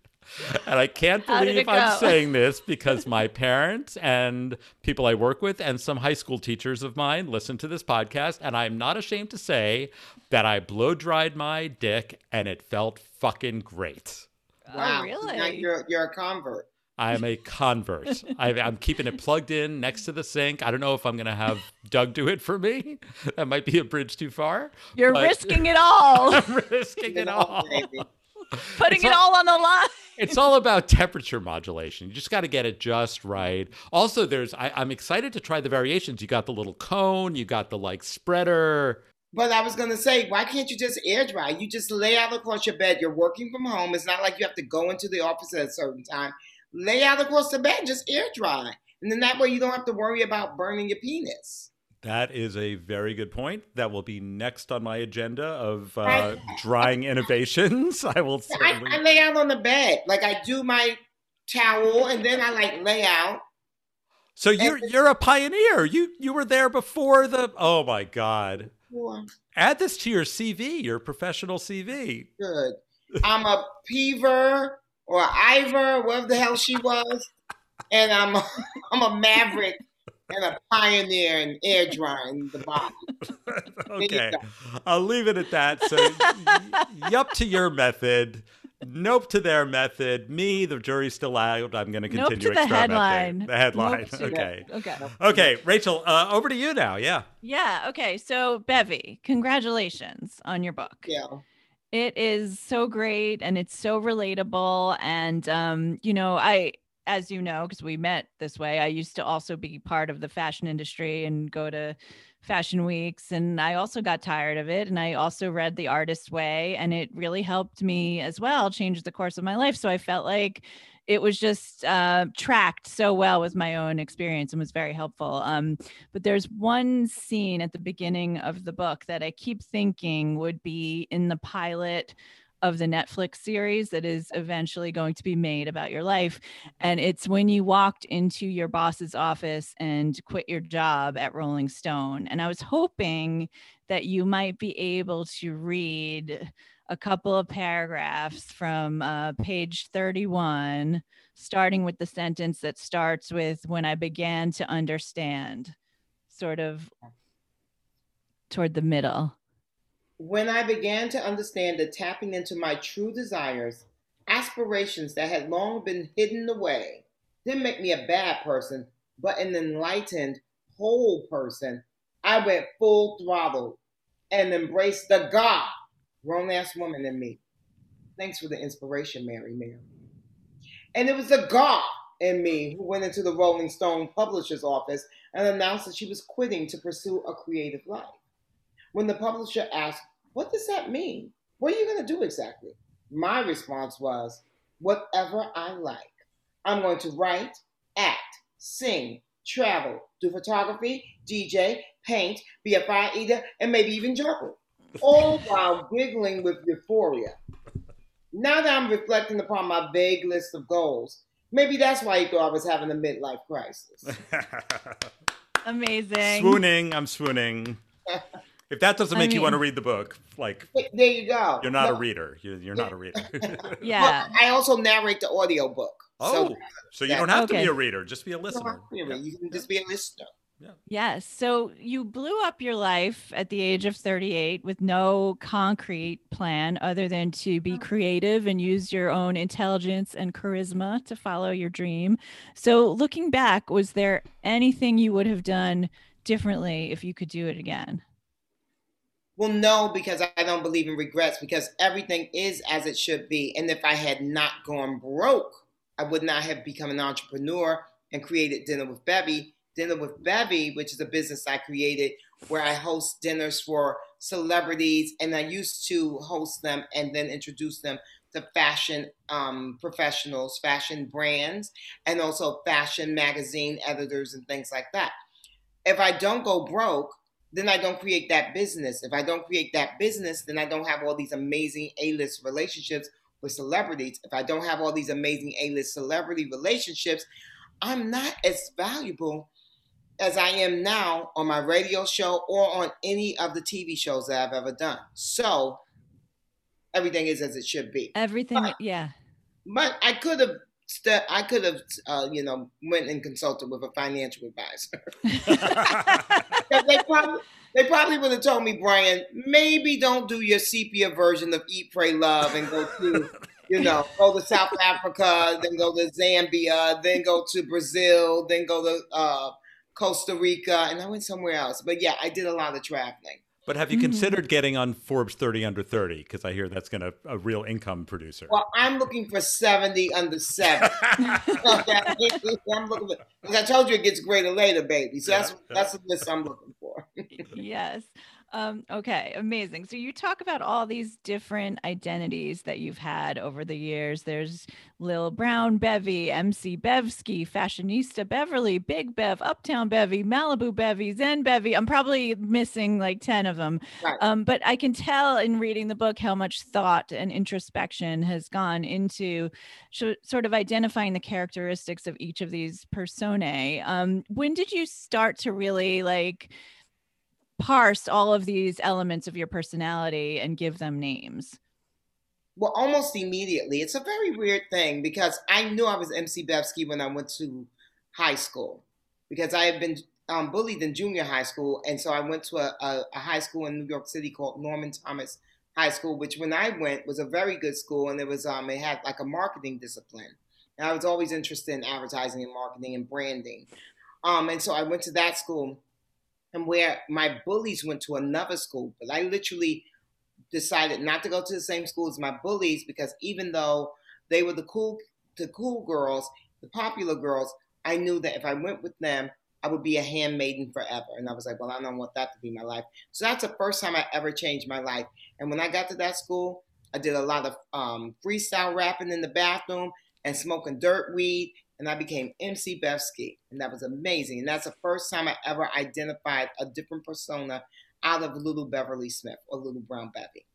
And I can't believe I'm saying this because my parents and people I work with and some high school teachers of mine listen to this podcast. And I'm not ashamed to say that I blow dried my dick and it felt fucking great. Oh, wow. Oh, really? Now you're you're a convert. I'm a convert. I, I'm keeping it plugged in next to the sink. I don't know if I'm going to have Doug do it for me. That might be a bridge too far. You're risking it all, I'm risking it all. Baby. putting It's it all- all on the line. It's all about temperature modulation. You just got to get it just right. Also, there's I, I'm excited to try the variations. You got the little cone. You got the like spreader. But I was gonna say, why can't you just air dry? You just lay out across your bed. You're working from home. It's not like you have to go into the office at a certain time. Lay out across the bed, just air dry. And then that way you don't have to worry about burning your penis. That is a very good point. That will be next on my agenda of uh, drying innovations. I will I, certainly. I lay out on the bed. Like I do my towel and then I like lay out. So you're you're a pioneer. You you were there before the. Oh my God! Add this to your CV, your professional CV. Good. I'm a peaver or Ivor, whatever the hell she was. And I'm a, I'm a maverick and a pioneer in air drying the body. okay, I'll leave it at that. So, y- yup to your method, nope to their method. Me, the jury's still out. I'm going to continue Nope continue to the headline. The headline. Nope to- okay. Okay. Okay, Rachel, uh, over to you now. Yeah. Yeah. Okay. So, Bevy, congratulations on your book. Yeah. It is so great and it's so relatable. And, um, you know, I, as you know, because we met this way, I used to also be part of the fashion industry and go to fashion weeks. And I also got tired of it. And I also read The Artist's Way, and it really helped me as well change the course of my life. So I felt like it was just uh, tracked so well with my own experience and was very helpful. Um, but there's one scene at the beginning of the book that I keep thinking would be in the pilot of the Netflix series that is eventually going to be made about your life. And it's when you walked into your boss's office and quit your job at Rolling Stone. And I was hoping that you might be able to read a couple of paragraphs from uh, page 31, starting with the sentence that starts with When I began to understand, sort of toward the middle. When I began to understand that tapping into my true desires, aspirations that had long been hidden away, didn't make me a bad person, but an enlightened, whole person, I went full throttle and embraced the God, grown ass woman in me. Thanks for the inspiration, Mary Mary. And it was the God in me who went into the Rolling Stone publisher's office and announced that she was quitting to pursue a creative life. When the publisher asked, What does that mean? What are you going to do exactly? My response was, Whatever I like. I'm going to write, act, sing, travel, do photography, DJ, paint, be a fire eater, and maybe even juggle. All while giggling with euphoria. Now that I'm reflecting upon my vague list of goals, maybe that's why he thought I was having a midlife crisis. Amazing. swooning. I'm swooning. If that doesn't I make you want to read the book, like There you go. you're not a reader. You're, you're not a reader. Yeah. But I also narrate the audio book. oh, so you don't have to be a reader. Just be a listener. have to be, you can just be a listener. Yes. So you blew up your life at the age of 38 with no concrete plan other than to be creative and use your own intelligence and charisma to follow your dream. So looking back, was there anything you would have done differently if you could do it again? Well, no, because I don't believe in regrets because everything is as it should be. And if I had not gone broke, I would not have become an entrepreneur and created Dinner with Bevy. Dinner with Bevy, which is a business I created where I host dinners for celebrities, and I used to host them and then introduce them to fashion um, professionals, fashion brands, and also fashion magazine editors and things like that. If I don't go broke, then I don't create that business. If I don't create that business, then I don't have all these amazing A list relationships with celebrities. If I don't have all these amazing A list celebrity relationships, I'm not as valuable as I am now on my radio show or on any of the TV shows that I've ever done. So everything is as it should be. Everything, but, yeah. But I could have. St- I could have, uh, you know, went and consulted with a financial advisor. they probably, they probably would have told me, Brian, maybe don't do your sepia version of Eat, Pray, Love and go to, you know, go to South Africa, then go to Zambia, then go to Brazil, then go to uh, Costa Rica, and I went somewhere else. But yeah, I did a lot of traveling. But have you mm-hmm. considered getting on Forbes 30 under 30? Because I hear that's going to a real income producer. Well, I'm looking for 70 under 7. I'm looking for, because I told you it gets greater later, baby. So that's yeah. that's the list I'm looking for. yes. Um, okay, amazing. So you talk about all these different identities that you've had over the years. There's Lil Brown Bevy, MC Bevsky, Fashionista Beverly, Big Bev, Uptown Bevy, Malibu Bevy, Zen Bevy. I'm probably missing like 10 of them. Right. Um, but I can tell in reading the book how much thought and introspection has gone into sh- sort of identifying the characteristics of each of these personae. Um, when did you start to really like parse all of these elements of your personality and give them names? Well, almost immediately. It's a very weird thing because I knew I was MC Bevsky when I went to high school because I had been um, bullied in junior high school. And so I went to a, a, a, high school in New York City called Norman Thomas High School, which when I went was a very good school. And it was, um, it had like a marketing discipline. And I was always interested in advertising and marketing and branding. Um, and so I went to that school and where my bullies went to another school. But I literally decided not to go to the same school as my bullies because even though they were the cool the cool girls, the popular girls, I knew that if I went with them, I would be a handmaiden forever. And I was like, well, I don't want that to be my life. So that's the first time I ever changed my life. And when I got to that school, I did a lot of um, freestyle rapping in the bathroom and smoking dirt weed and I became MC Bevsky, and that was amazing. And that's the first time I ever identified a different persona out of Little Beverly Smith or Little Brown Bevy.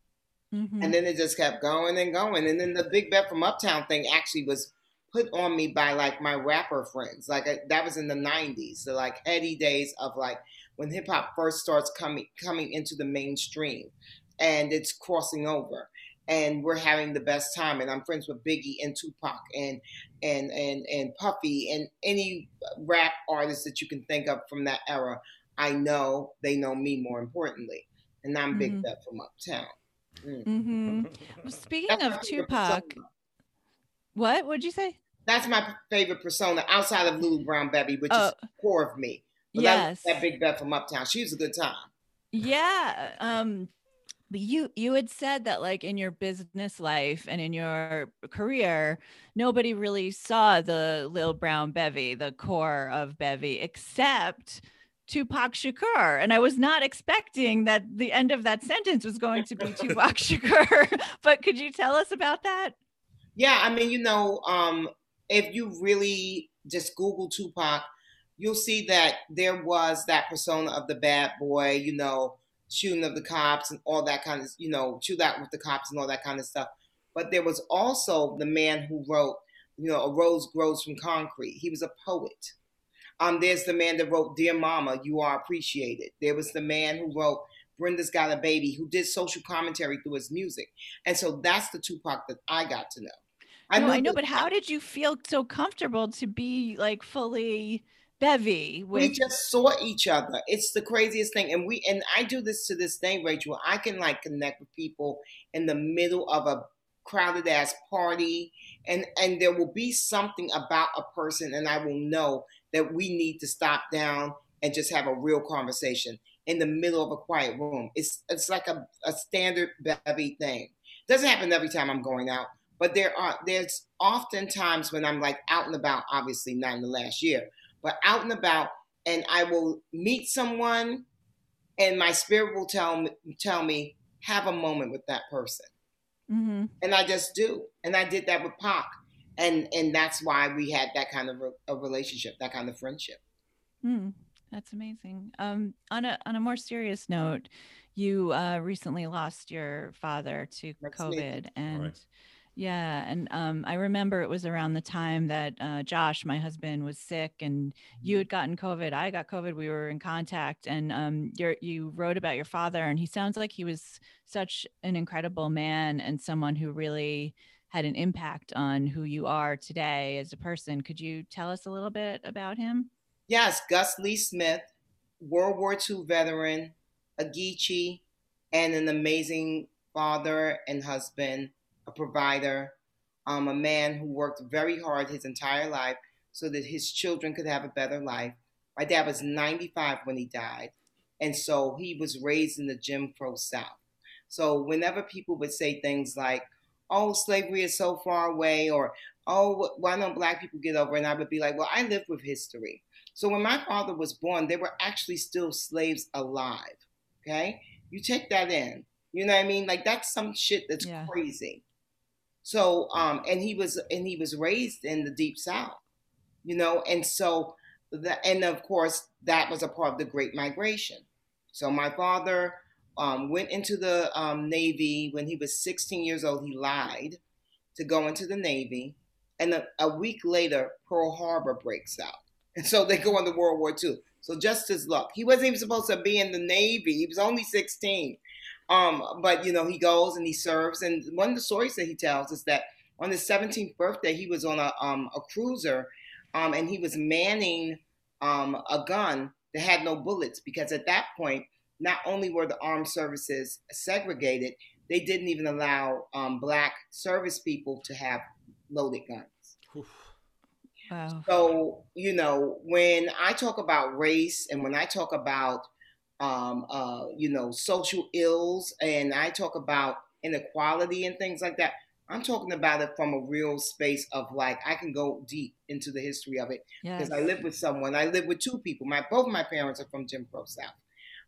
Mm-hmm. And then it just kept going and going. And then the Big Bev from Uptown thing actually was put on me by like my rapper friends. Like I, that was in the '90s, the like heady days of like when hip hop first starts coming coming into the mainstream, and it's crossing over and we're having the best time. And I'm friends with Biggie and Tupac and and and and Puffy and any rap artist that you can think of from that era. I know they know me more importantly, and I'm mm-hmm. Big Bev from Uptown. Mm. Mm-hmm. Speaking That's of Tupac, persona. what would you say? That's my favorite persona outside of Lulu Brown Bevy, which oh. is core of me. But yes, that, that Big Bev from Uptown. She was a good time. Yeah. Um, but you you had said that like in your business life and in your career nobody really saw the lil brown bevy the core of bevy except Tupac Shakur. And I was not expecting that the end of that sentence was going to be Tupac Shakur. but could you tell us about that? Yeah, I mean, you know, um, if you really just Google Tupac, you'll see that there was that persona of the bad boy, you know, shooting of the cops and all that kind of, you know, shoot out with the cops and all that kind of stuff. But there was also the man who wrote, you know, A Rose Grows from Concrete. He was a poet. Um, there's the man that wrote Dear Mama, You Are Appreciated. There was the man who wrote Brenda's Got a Baby, who did social commentary through his music. And so that's the Tupac that I got to know. I, no, know, I know, but how did you feel so comfortable to be like fully bevy. With- we just saw each other. It's the craziest thing, and we and I do this to this day, Rachel. I can like connect with people in the middle of a crowded ass party, and and there will be something about a person, and I will know that we need to stop down and just have a real conversation in the middle of a quiet room. It's it's like a, a standard bevy thing. Doesn't happen every time I'm going out, but there are there's often times when I'm like out and about. Obviously, not in the last year, but out and about, and I will meet someone, and my spirit will tell me, tell me have a moment with that person, mm-hmm. and I just do, and I did that with Pac, and and that's why we had that kind of a, relationship, that kind of friendship. Mm, that's amazing. Um, on a on a more serious note, you uh, recently lost your father to that's COVID, me. and. Right Yeah, and um, I remember it was around the time that uh, Josh, my husband, was sick, and you had gotten COVID. I got COVID. We were in contact, and um, you you wrote about your father, and he sounds like he was such an incredible man and someone who really had an impact on who you are today as a person. Could you tell us a little bit about him? Yes, Gus Lee Smith, World War II veteran, a Geechee, and an amazing father and husband a provider, um, a man who worked very hard his entire life so that his children could have a better life. My dad was 95 when he died, and so he was raised in the Jim Crow South. So whenever people would say things like, "Oh, slavery is so far away," or "Oh, why don't black people get over?" and I would be like, "Well, I live with history." So when my father was born, there were actually still slaves alive. Okay, you take that in. You know what I mean? Like that's some shit that's yeah. crazy. So, um, and he was and he was raised in the deep south, you know, and so the and of course that was a part of the Great Migration. So my father um, went into the um, Navy when he was 16 years old. He lied to go into the Navy, and a, a week later, Pearl Harbor breaks out, and so they go into World War II. So just his luck. He wasn't even supposed to be in the Navy. He was only 16. Um, but you know, he goes and he serves. And one of the stories that he tells is that on his 17th birthday, he was on a um, a cruiser, um, and he was manning um, a gun that had no bullets because at that point, not only were the armed services segregated, they didn't even allow um, black service people to have loaded guns. Wow. So, you know, when I talk about race and when I talk about um, uh, you know, social ills, and I talk about inequality and things like that. I'm talking about it from a real space of like I can go deep into the history of it because yes. I live with someone. I live with two people. My both my parents are from Jim Crow South,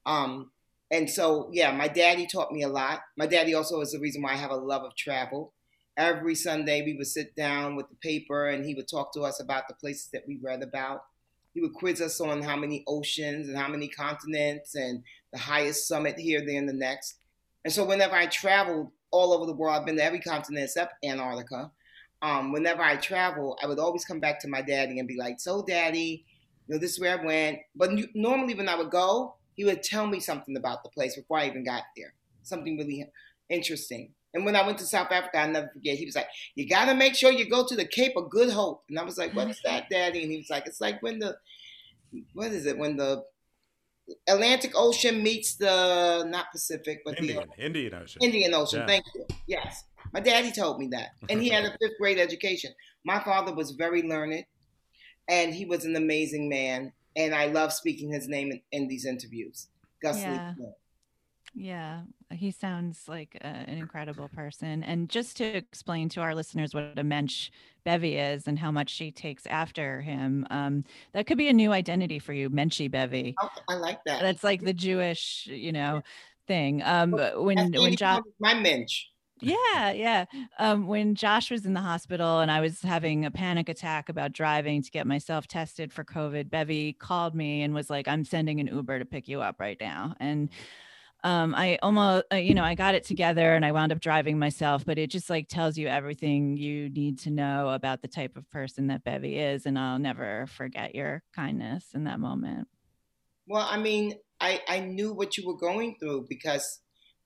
um, and so yeah, my daddy taught me a lot. My daddy also is the reason why I have a love of travel. Every Sunday we would sit down with the paper and he would talk to us about the places that we read about he would quiz us on how many oceans and how many continents and the highest summit here, there, and the next. And so whenever I traveled all over the world, I've been to every continent except Antarctica. Um, whenever I travel, I would always come back to my daddy and be like, "So, daddy, you know, this is where I went." But normally, when I would go, he would tell me something about the place before I even got there, something really interesting. And when I went to South Africa, I never forget. He was like, "You got to make sure you go to the Cape of Good Hope." And I was like, "What is that, Daddy?" And he was like, "It's like when the what is it when the Atlantic Ocean meets the not Pacific, but Indian the Indian Ocean. Indian Ocean. Yeah. Thank you. Yes, my daddy told me that, and he had a fifth grade education. My father was very learned, and he was an amazing man. And I love speaking his name in, in these interviews. Gus yeah. Lee. Yeah, he sounds like a, an incredible person. And just to explain to our listeners what a mensch Bevy is and how much she takes after him, um, that could be a new identity for you, Menschy Bevy. Oh, I like that. That's like the Jewish, you know, thing. Um, when when Josh, my mensch. Yeah, yeah. Um, when Josh was in the hospital and I was having a panic attack about driving to get myself tested for COVID, Bevy called me and was like, "I'm sending an Uber to pick you up right now." And um, I almost, uh, you know, I got it together and I wound up driving myself, but it just like tells you everything you need to know about the type of person that Bevy is. And I'll never forget your kindness in that moment. Well, I mean, I, I knew what you were going through because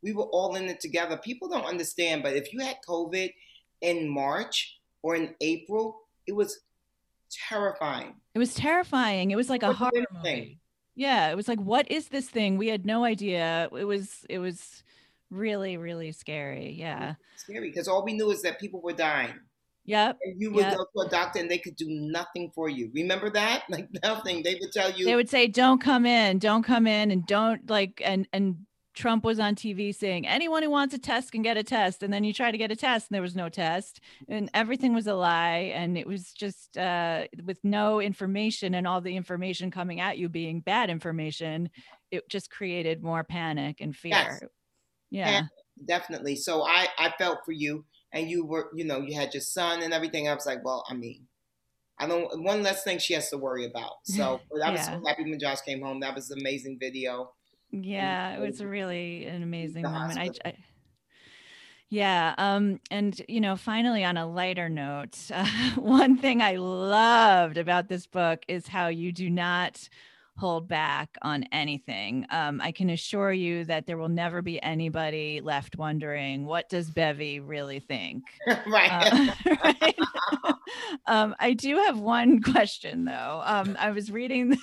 we were all in it together. People don't understand, but if you had COVID in March or in April, it was terrifying. It was terrifying. It was like a horror movie yeah it was like what is this thing we had no idea it was it was really really scary yeah scary because all we knew is that people were dying Yep. And you would yep. go to a doctor and they could do nothing for you. Remember that? Like nothing. They would tell you They would say, Don't come in, don't come in, and don't like and and Trump was on TV saying anyone who wants a test can get a test. And then you try to get a test and there was no test and everything was a lie. And it was just uh, with no information and all the information coming at you being bad information, it just created more panic and fear. Yes. Yeah. And definitely. So I, I felt for you and you were, you know, you had your son and everything. I was like, well, I mean, I don't, one less thing she has to worry about. So I was yeah. so happy when Josh came home. That was an amazing video yeah it was really an amazing moment I, I, Yeah. Um, and, you know, finally, on a lighter note, uh, one thing I loved about this book is how you do not hold back on anything. Um, I can assure you that there will never be anybody left wondering, what does Bevy really think? right. Uh, right? um, I do have one question, though. Um, I was reading.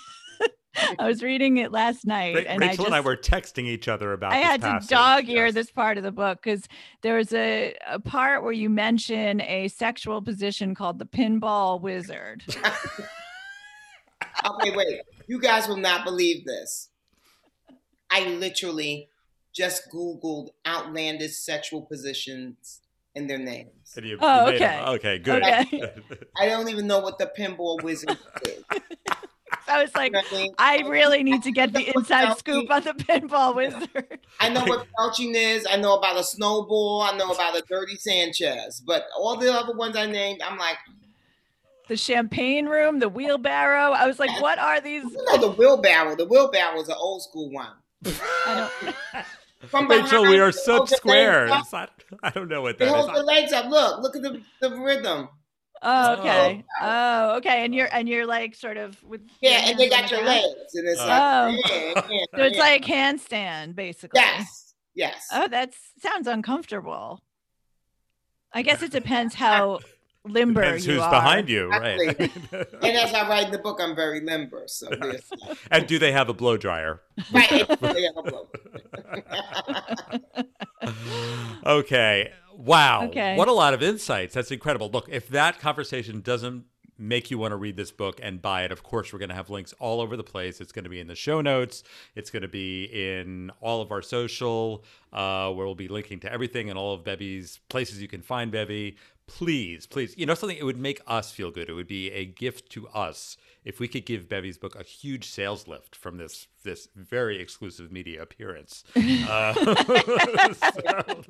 I was reading it last night, Ra- and Rachel I just and I were texting each other about. I this had to dog ear Yes. this part of the book because there's a, a part where you mention a sexual position called the pinball wizard. okay, wait. You guys will not believe this. I literally just Googled outlandish sexual positions and their names. And you- Oh, you made okay. Okay, good. Okay. I don't even know what the pinball wizard is. So I was like, You know what I really need to get the inside scoop on the pinball wizard. I know what felching is. I know about a snowball. I know about a dirty Sanchez. But all the other ones I named, I'm like, The champagne room, the wheelbarrow. I was like, what are these? you know, the wheelbarrow. The wheelbarrow is an old school one. I don't, From Rachel, we are they such squares. I, I don't know what They that hold their is. legs up. Look, look at the, the rhythm. Oh, okay. Oh, oh, okay. And you're and you're like sort of with your Yeah, and they got your ground? legs. And it's Oh. like, oh. yeah, yeah, So it's yeah. like handstand, basically. yes, yes. Oh, that sounds uncomfortable. I guess it depends how limber Depends you who's are. behind you, right? And as I write in the book, I'm very limber. So and do they have a blow dryer? right. it's- yeah, I'm low. okay. Wow. Okay. What a lot of insights. That's incredible. Look, if that conversation doesn't make you want to read this book and buy it, of course, we're going to have links all over the place. It's going to be in the show notes. It's going to be in all of our social, uh, where we'll be linking to everything and all of Bevy's places you can find Bevy. Please, please, you know something? It would make us feel good. It would be a gift to us if we could give Bevy's book a huge sales lift from this this very exclusive media appearance. Uh, so-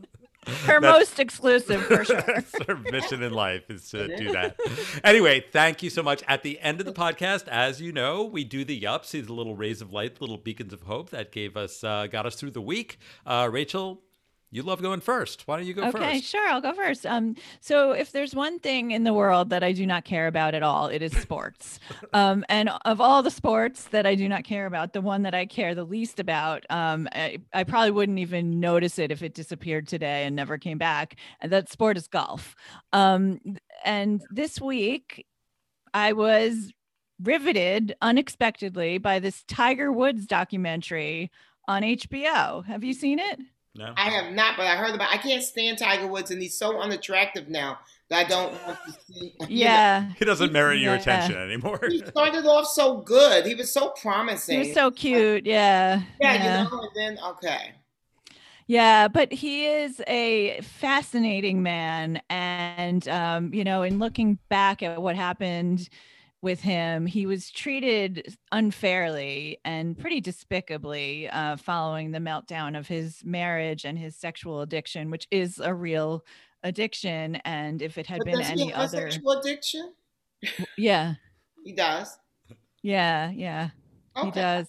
Her most exclusive for sure. Our mission in life is to do that. Anyway, thank you so much. At the end of the podcast, as you know, we do the yups, these little rays of light, little beacons of hope that gave us, uh, got us through the week. Uh, Rachel, you love going first. Why don't you go okay, first? sure. I'll go first. Um, so if there's one thing in the world that I do not care about at all, it is sports. um, and of all the sports that I do not care about, the one that I care the least about, um, I, I probably wouldn't even notice it if it disappeared today and never came back. And that sport is golf. Um, and this week, I was riveted unexpectedly by this Tiger Woods documentary on HBO. Have you seen it? No? I have not, but I heard about. I can't stand Tiger Woods, and he's so unattractive now that I don't want to see. you know. Yeah. He doesn't merit your Yeah. attention anymore. He started off so good. He was so promising. He was so cute. Yeah. yeah, Yeah. you know, and then okay. Yeah, but he is a fascinating man. And, um, you know, in looking back at what happened with him, he was treated unfairly and pretty despicably uh, following the meltdown of his marriage and his sexual addiction, which is a real addiction. And if it had But been any other, sexual addiction? yeah, He does. yeah, yeah, he does.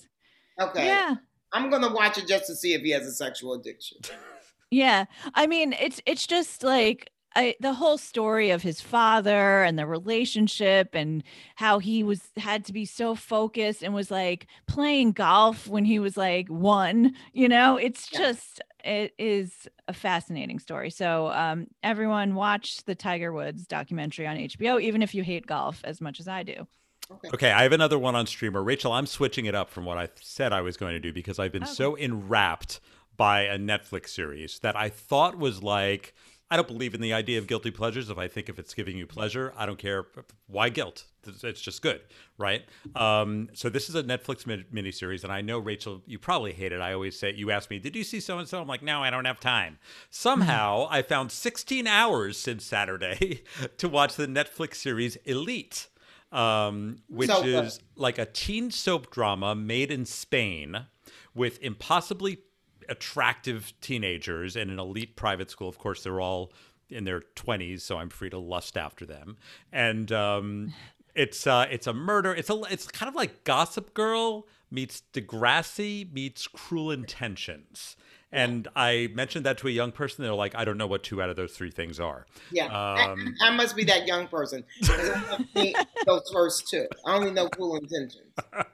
Okay. Yeah. I'm gonna watch it just to see if he has a sexual addiction. Yeah. I mean, it's it's just like I, the whole story of his father and the relationship and how he was had to be so focused and was like playing golf when he was like one, you know, it's Yeah. just it is a fascinating story. So um everyone watch the Tiger Woods documentary on HBO even if you hate golf as much as I do. Okay. Okay, I have another one on streamer. Rachel, I'm switching it up from what I said I was going to do because I've been Okay. so enwrapped by a Netflix series that I thought was like I don't believe in the idea of guilty pleasures. If I think if it's giving you pleasure, I don't care. Why guilt? It's- just good, right? Um, so this is a Netflix min- miniseries, and I know Rachel, you probably hate it. I always say, you ask me, did you see so and so? I'm like, no, I don't have time. Somehow, I found 16 hours since Saturday to watch the Netflix series Elite um, which So is like a teen soap drama made in Spain with impossibly attractive teenagers in an elite private school. Of course, they're all in their 20s, so I'm free to lust after them. And um, it's uh, it's a murder. It's a it's kind of like Gossip Girl meets Degrassi meets Cruel Intentions. And I mentioned that to a young person. They're like, I don't know what two out of those three things are. Yeah, Um, I, I must be that young person. 'cause I don't think those first two. I only know Cruel Intentions.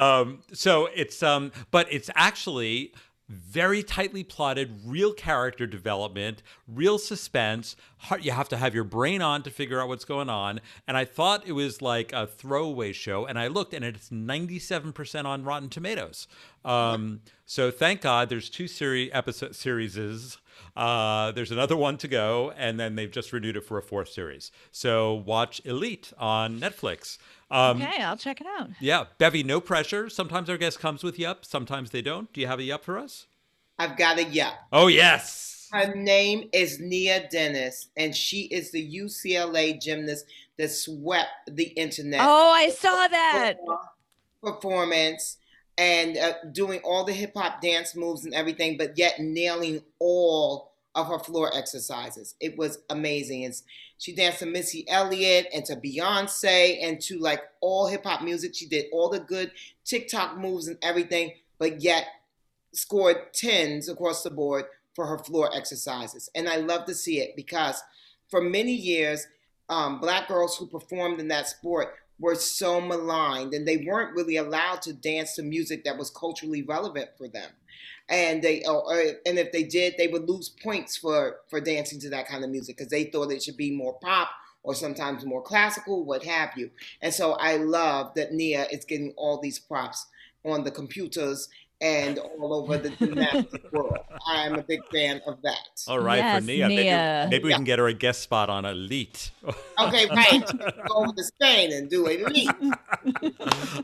Um, so it's um, but it's actually very tightly plotted, real character development, real suspense. You have to have your brain on to figure out what's going on. And I thought it was like a throwaway show, and I looked, and it's ninety-seven percent on Rotten Tomatoes. Um, so thank God, there's two series episode series. Uh, there's another one to go, and then they've just renewed it for a fourth series. So watch Elite on Netflix. Um, okay, I'll check it out. yeah, Bevy, no pressure. Sometimes our guest comes with yup, sometimes they don't. Do you have a yup for us? I've got a yeah. Oh, yes. Her name is Nia Dennis, and she is the UCLA gymnast that swept the internet. Oh, I saw that. performance and uh, doing all the hip hop dance moves and everything, but yet nailing all of her floor exercises. It was amazing. It's, she danced to Missy Elliott and to Beyonce and to like all hip hop music. She did all the good TikTok moves and everything, but yet scored tens across the board for her floor exercises. And I love to see it because for many years, um, black girls who performed in that sport were so maligned and they weren't really allowed to dance to music that was culturally relevant for them and they or, and if they did they would lose points for for dancing to that kind of music because they thought it should be more pop or sometimes more classical what have you. And so i love that nia is getting all these props on the computers and all over the gymnastic world i'm a big fan of that All right, Yes, for Nia. Maybe, Nia. maybe we Yeah. can get her a guest spot on Elite. okay right go over to spain and do elite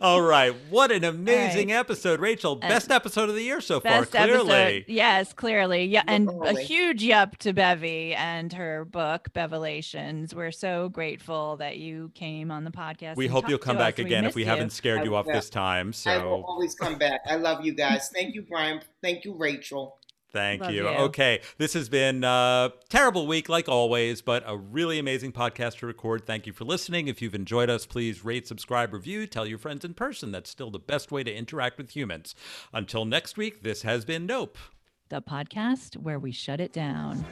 All right. What an amazing episode, Rachel. Uh, Best episode of the year so far, clearly. episode. Yes, clearly. Yeah. And a huge yup to Bevy and her book, Bevelations. We're so grateful that you came on the podcast. We hope you'll come to us. back again if we you. haven't scared you off will. this time. i will So always come back i love you guys thank you brian thank you rachel Thank you. you. Okay, this has been a terrible week, like always, but a really amazing podcast to record. Thank you for listening. If you've enjoyed us, please rate, subscribe, review, tell your friends in person. That's still the best way to interact with humans. Until next week, this has been Nope. The podcast where we shut it down.